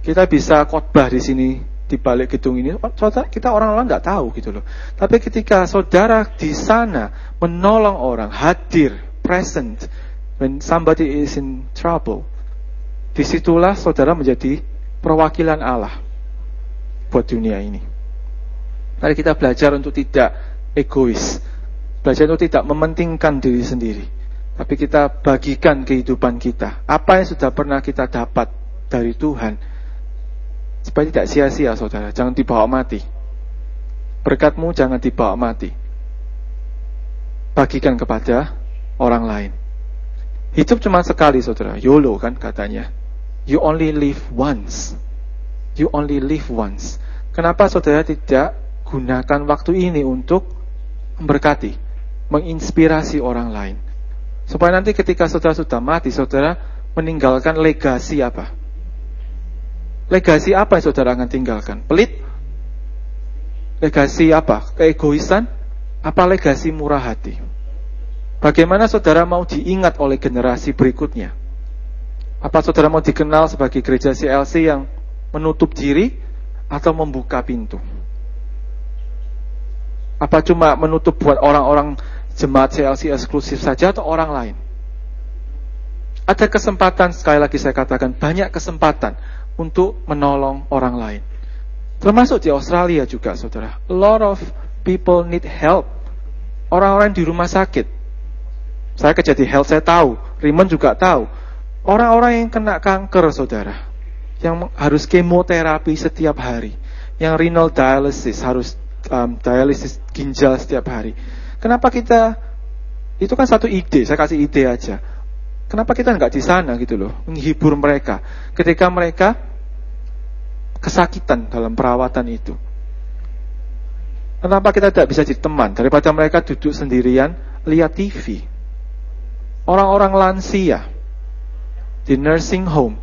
Kita bisa khotbah di sini di balik gedung ini, saudara kita orang-orang nggak tahu gitu loh. Tapi ketika saudara di sana menolong orang, hadir, present, when somebody is in trouble, di situlah saudara menjadi perwakilan Allah buat dunia ini. Mari kita belajar untuk tidak egois, belajar untuk tidak mementingkan diri sendiri, tapi kita bagikan kehidupan kita. Apa yang sudah pernah kita dapat dari Tuhan, Supaya tidak sia-sia saudara, jangan dibawa mati. Berkatmu jangan dibawa mati. Bagikan kepada orang lain. Hidup cuma sekali saudara, YOLO kan katanya. You only live once. You only live once. Kenapa saudara tidak gunakan waktu ini untuk memberkati, menginspirasi orang lain? Supaya nanti ketika saudara sudah mati, saudara meninggalkan legasi apa? Legasi apa yang saudara akan tinggalkan? Pelit? Legasi apa? Keegoisan? Apa legasi murah hati? Bagaimana saudara mau diingat oleh generasi berikutnya? Apa saudara mau dikenal sebagai gereja CLC yang menutup diri atau membuka pintu? Apa cuma menutup buat orang-orang jemaat CLC eksklusif saja atau orang lain? Ada kesempatan, sekali lagi saya katakan, banyak kesempatan untuk menolong orang lain. Termasuk di Australia juga, saudara. A lot of people need help Orang-orang di rumah sakit. Saya kerja di health, saya tahu. Raymond juga tahu. Orang-orang yang kena kanker, saudara. Yang harus kemoterapi setiap hari. Yang renal dialysis, harus um, dialisis ginjal setiap hari. Kenapa kita, itu kan satu ide, saya kasih ide aja. Kenapa kita nggak di sana gitu loh, menghibur mereka. Ketika mereka kesakitan dalam perawatan itu. Kenapa kita tidak bisa jadi teman daripada mereka duduk sendirian lihat TV? Orang-orang lansia di nursing home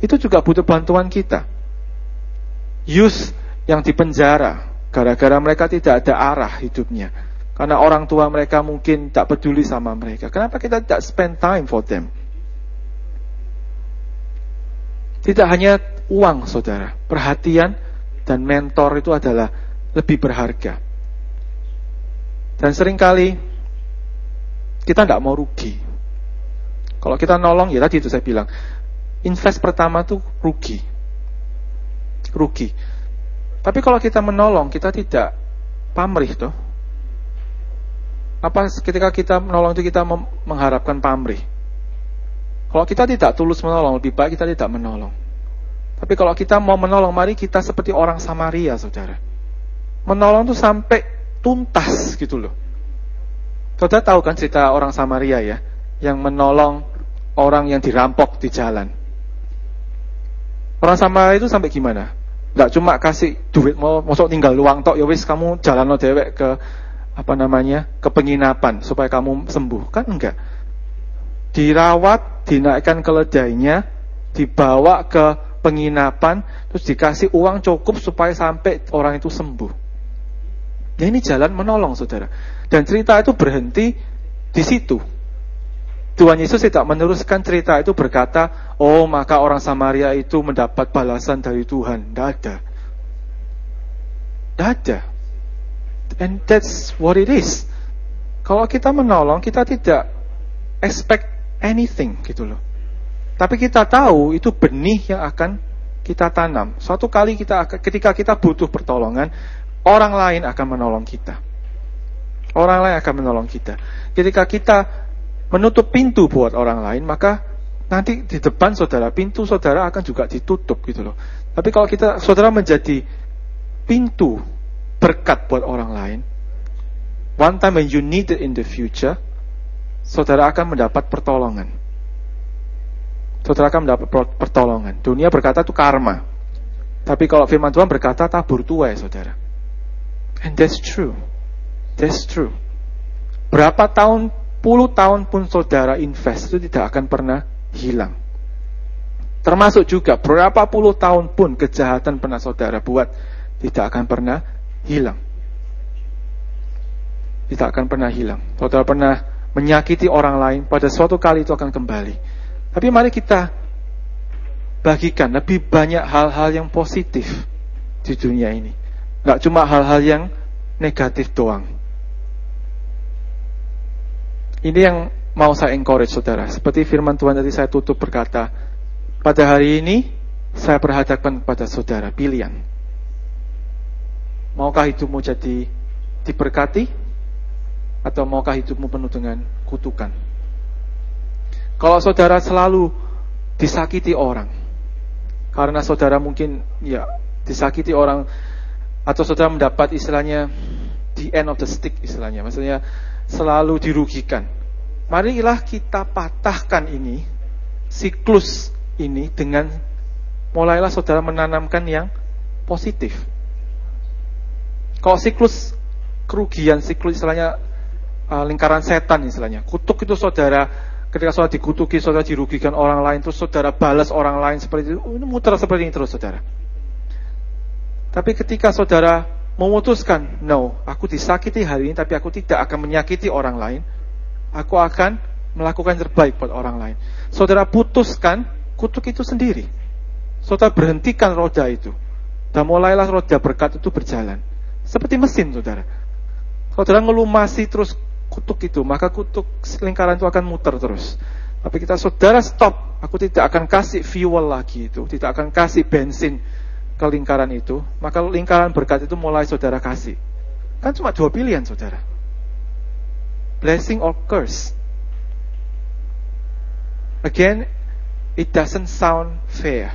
itu juga butuh bantuan kita. Youth yang dipenjara gara-gara mereka tidak ada arah hidupnya. Karena orang tua mereka mungkin tak peduli sama mereka. Kenapa kita tidak spend time for them? Tidak hanya uang, saudara. Perhatian dan mentor itu adalah lebih berharga. Dan sering kali kita tidak mau rugi. Kalau kita nolong, ya tadi itu saya bilang, invest pertama tuh rugi. Rugi. Tapi kalau kita menolong, kita tidak pamrih tuh. Apa ketika kita menolong itu kita mengharapkan pamrih? Kalau kita tidak tulus menolong, lebih baik kita tidak menolong. Tapi kalau kita mau menolong, mari kita seperti orang Samaria, saudara menolong tuh sampai tuntas gitu loh. Saudara tahu kan cerita orang Samaria ya, yang menolong orang yang dirampok di jalan. Orang Samaria itu sampai gimana? Gak cuma kasih duit mau masuk tinggal luang tok ya wis kamu jalan lo dewek ke apa namanya ke penginapan supaya kamu sembuh kan enggak dirawat dinaikkan keledainya dibawa ke penginapan terus dikasih uang cukup supaya sampai orang itu sembuh Ya ini jalan menolong saudara. Dan cerita itu berhenti di situ. Tuhan Yesus tidak meneruskan cerita itu berkata, oh maka orang Samaria itu mendapat balasan dari Tuhan. Tidak ada. Tidak ada. And that's what it is. Kalau kita menolong, kita tidak expect anything gitu loh. Tapi kita tahu itu benih yang akan kita tanam. Suatu kali kita ketika kita butuh pertolongan, orang lain akan menolong kita. Orang lain akan menolong kita. Ketika kita menutup pintu buat orang lain, maka nanti di depan saudara, pintu saudara akan juga ditutup gitu loh. Tapi kalau kita saudara menjadi pintu berkat buat orang lain, one time when you need it in the future, saudara akan mendapat pertolongan. Saudara akan mendapat pertolongan. Dunia berkata itu karma. Tapi kalau firman Tuhan berkata tabur tuai, saudara. And that's true. That's true. Berapa tahun, tahun pun saudara invest itu tidak akan pernah hilang. Termasuk juga berapa puluh tahun pun kejahatan pernah saudara buat tidak akan pernah hilang. Tidak akan pernah hilang. Saudara pernah menyakiti orang lain, pada suatu kali itu akan kembali. Tapi mari kita bagikan lebih banyak hal-hal yang positif di dunia ini. Nggak cuma hal-hal yang negatif doang. Ini yang mau saya encourage saudara. Seperti firman Tuhan tadi saya tutup berkata, pada hari ini saya perhadapkan kepada saudara pilihan. Maukah hidupmu jadi diberkati atau maukah hidupmu penuh dengan kutukan? Kalau saudara selalu disakiti orang, karena saudara mungkin ya disakiti orang atau saudara mendapat istilahnya the end of the stick istilahnya, maksudnya selalu dirugikan. Marilah kita patahkan ini, siklus ini dengan mulailah saudara menanamkan yang positif. Kalau siklus kerugian, siklus istilahnya uh, lingkaran setan istilahnya. Kutuk itu saudara ketika saudara dikutuki, saudara dirugikan orang lain, terus saudara balas orang lain seperti itu, ini muter seperti ini terus saudara. Tapi ketika saudara memutuskan, no, aku disakiti hari ini, tapi aku tidak akan menyakiti orang lain, aku akan melakukan terbaik buat orang lain. Saudara putuskan kutuk itu sendiri. Saudara berhentikan roda itu. Dan mulailah roda berkat itu berjalan. Seperti mesin, saudara. Saudara ngelumasi terus kutuk itu, maka kutuk lingkaran itu akan muter terus. Tapi kita saudara stop, aku tidak akan kasih fuel lagi itu, tidak akan kasih bensin ke lingkaran itu, maka lingkaran berkat itu mulai saudara kasih. Kan cuma dua pilihan saudara. blessing or curse. Again, it doesn't sound fair.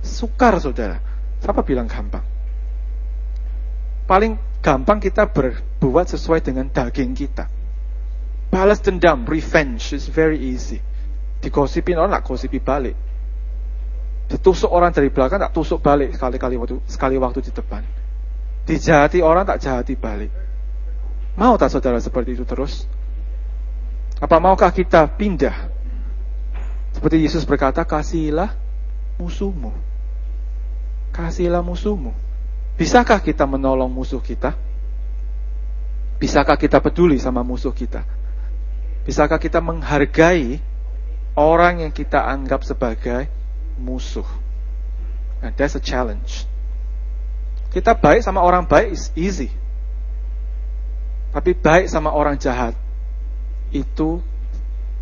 Sukar saudara. Siapa bilang gampang? Paling gampang kita berbuat sesuai dengan daging kita. Balas dendam, revenge is very easy. Digosipin orang, tak gosipi balik. Ditusuk orang dari belakang, tak tusuk balik sekali-kali waktu, sekali waktu di depan. Dijahati orang, tak jahati balik. Mau tak saudara seperti itu terus? Apa maukah kita pindah? Seperti Yesus berkata, kasihilah musuhmu. Kasihilah musuhmu. Bisakah kita menolong musuh kita? Bisakah kita peduli sama musuh kita? Bisakah kita menghargai orang yang kita anggap sebagai musuh? And that's a challenge. Kita baik sama orang baik is easy. Tapi baik sama orang jahat itu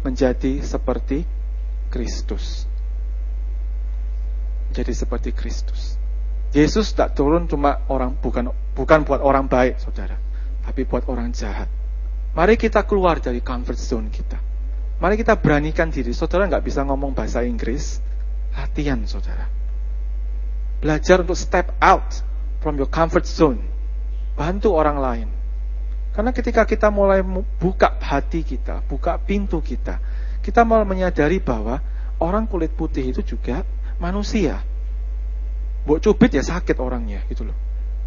menjadi seperti Kristus. Menjadi seperti Kristus. Yesus tak turun cuma orang bukan bukan buat orang baik, saudara, tapi buat orang jahat. Mari kita keluar dari comfort zone kita. Mari kita beranikan diri. Saudara nggak bisa ngomong bahasa Inggris, latihan saudara. Belajar untuk step out from your comfort zone. Bantu orang lain. Karena ketika kita mulai buka hati kita, buka pintu kita, kita malah menyadari bahwa orang kulit putih itu juga manusia. Buk cubit ya sakit orangnya gitu loh.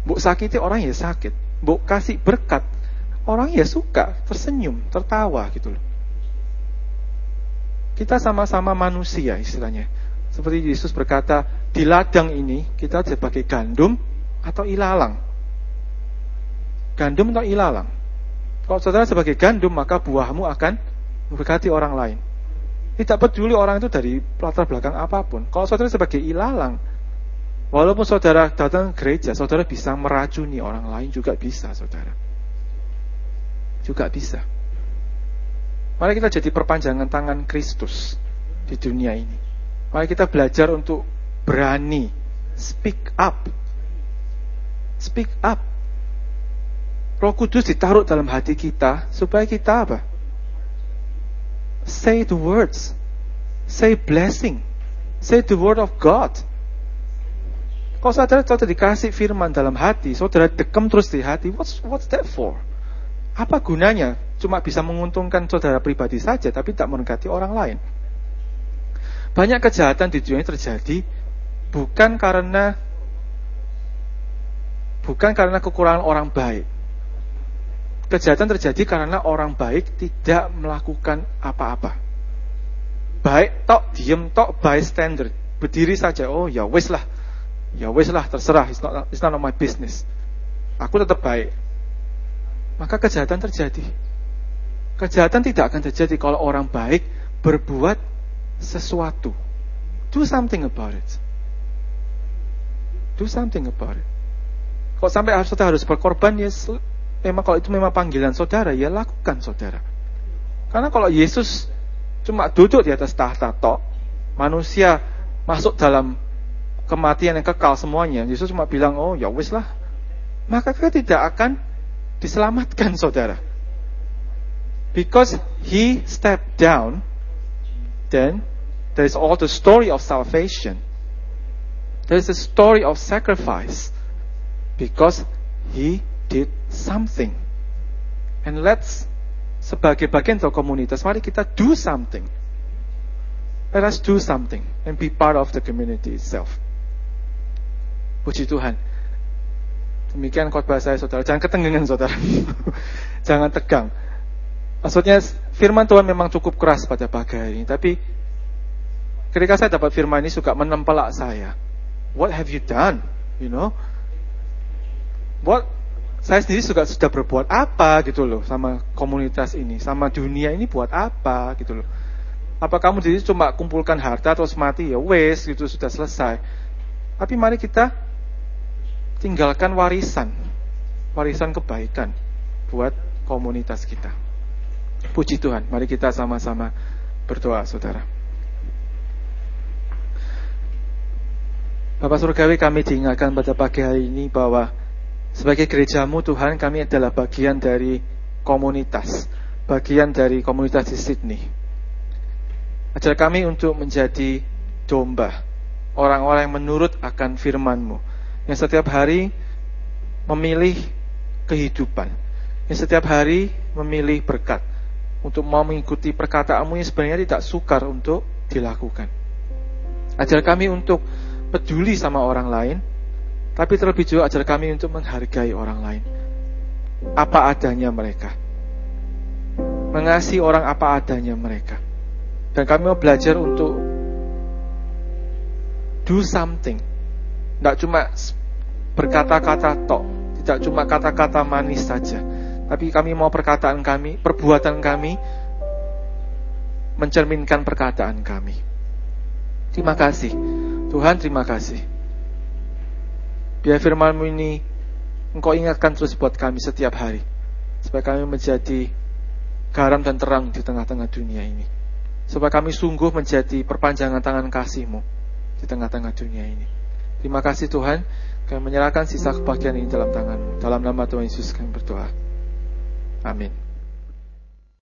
Buk sakiti orang ya sakit. Buk kasih berkat orang ya suka, tersenyum, tertawa gitu loh. Kita sama-sama manusia istilahnya. Seperti Yesus berkata, di ladang ini kita sebagai gandum atau ilalang. Gandum atau ilalang. Kalau saudara sebagai gandum, maka buahmu akan memberkati orang lain. Tidak peduli orang itu dari latar belakang apa pun. Kalau saudara sebagai ilalang, walaupun saudara datang ke gereja, saudara bisa meracuni orang lain juga bisa, saudara. Juga bisa. Mari kita jadi perpanjangan tangan Kristus di dunia ini. Mari kita belajar untuk berani speak up. Speak up Roh Kudus ditaruh dalam hati kita supaya kita apa? Say the words. Say blessing. Say the word of God. Kalau saudara saudara dikasih firman dalam hati, saudara dekam terus di hati, what's, what's that for? Apa gunanya? Cuma bisa menguntungkan saudara pribadi saja, tapi tak mengganti orang lain. Banyak kejahatan di dunia terjadi bukan karena bukan karena kekurangan orang baik, Kejahatan terjadi karena orang baik tidak melakukan apa-apa. Baik tok, diem tok, bystander. Berdiri saja, oh ya wis lah. Ya wis lah, terserah, it's not, it's not my business. Aku tetap baik. Maka kejahatan terjadi. Kejahatan tidak akan terjadi kalau orang baik berbuat sesuatu. Do something about it. Do something about it. Kalau sampai harus harus berkorban, ya memang kalau itu memang panggilan saudara, ya lakukan saudara. Karena kalau Yesus cuma duduk di atas tahta tok, manusia masuk dalam kematian yang kekal semuanya, Yesus cuma bilang, oh ya wis lah. Maka kita tidak akan diselamatkan saudara. Because he stepped down, then there is all the story of salvation. There is a story of sacrifice. Because he did something. And let's sebagai bagian dari komunitas, mari kita do something. Let us do something and be part of the community itself. Puji Tuhan. Demikian khotbah saya saudara. Jangan ketenggengan saudara. Jangan tegang. Maksudnya firman Tuhan memang cukup keras pada pagi ini. Tapi ketika saya dapat firman ini suka menempelak saya. What have you done? You know? What saya sendiri juga sudah berbuat apa gitu loh sama komunitas ini, sama dunia ini buat apa gitu loh. Apa kamu jadi cuma kumpulkan harta terus mati ya wes gitu sudah selesai. Tapi mari kita tinggalkan warisan, warisan kebaikan buat komunitas kita. Puji Tuhan, mari kita sama-sama berdoa saudara. Bapak Surgawi kami diingatkan pada pagi hari ini bahwa sebagai gerejamu Tuhan kami adalah bagian dari komunitas, bagian dari komunitas di Sydney. Ajar kami untuk menjadi domba, orang-orang yang menurut akan firman-Mu, yang setiap hari memilih kehidupan, yang setiap hari memilih berkat, untuk mau mengikuti perkataanmu yang sebenarnya tidak sukar untuk dilakukan. Ajar kami untuk peduli sama orang lain, tapi terlebih juga ajar kami untuk menghargai orang lain. Apa adanya mereka. Mengasihi orang apa adanya mereka. Dan kami mau belajar untuk do something. Tidak cuma berkata-kata tok, tidak cuma kata-kata manis saja. Tapi kami mau perkataan kami, perbuatan kami mencerminkan perkataan kami. Terima kasih. Tuhan terima kasih. Biar firmanmu ini Engkau ingatkan terus buat kami setiap hari. Supaya kami menjadi garam dan terang di tengah-tengah dunia ini. Supaya kami sungguh menjadi perpanjangan tangan kasihmu di tengah-tengah dunia ini. Terima kasih Tuhan. Kami menyerahkan sisa kebahagiaan ini dalam tanganmu. Dalam nama Tuhan Yesus kami berdoa. Amin.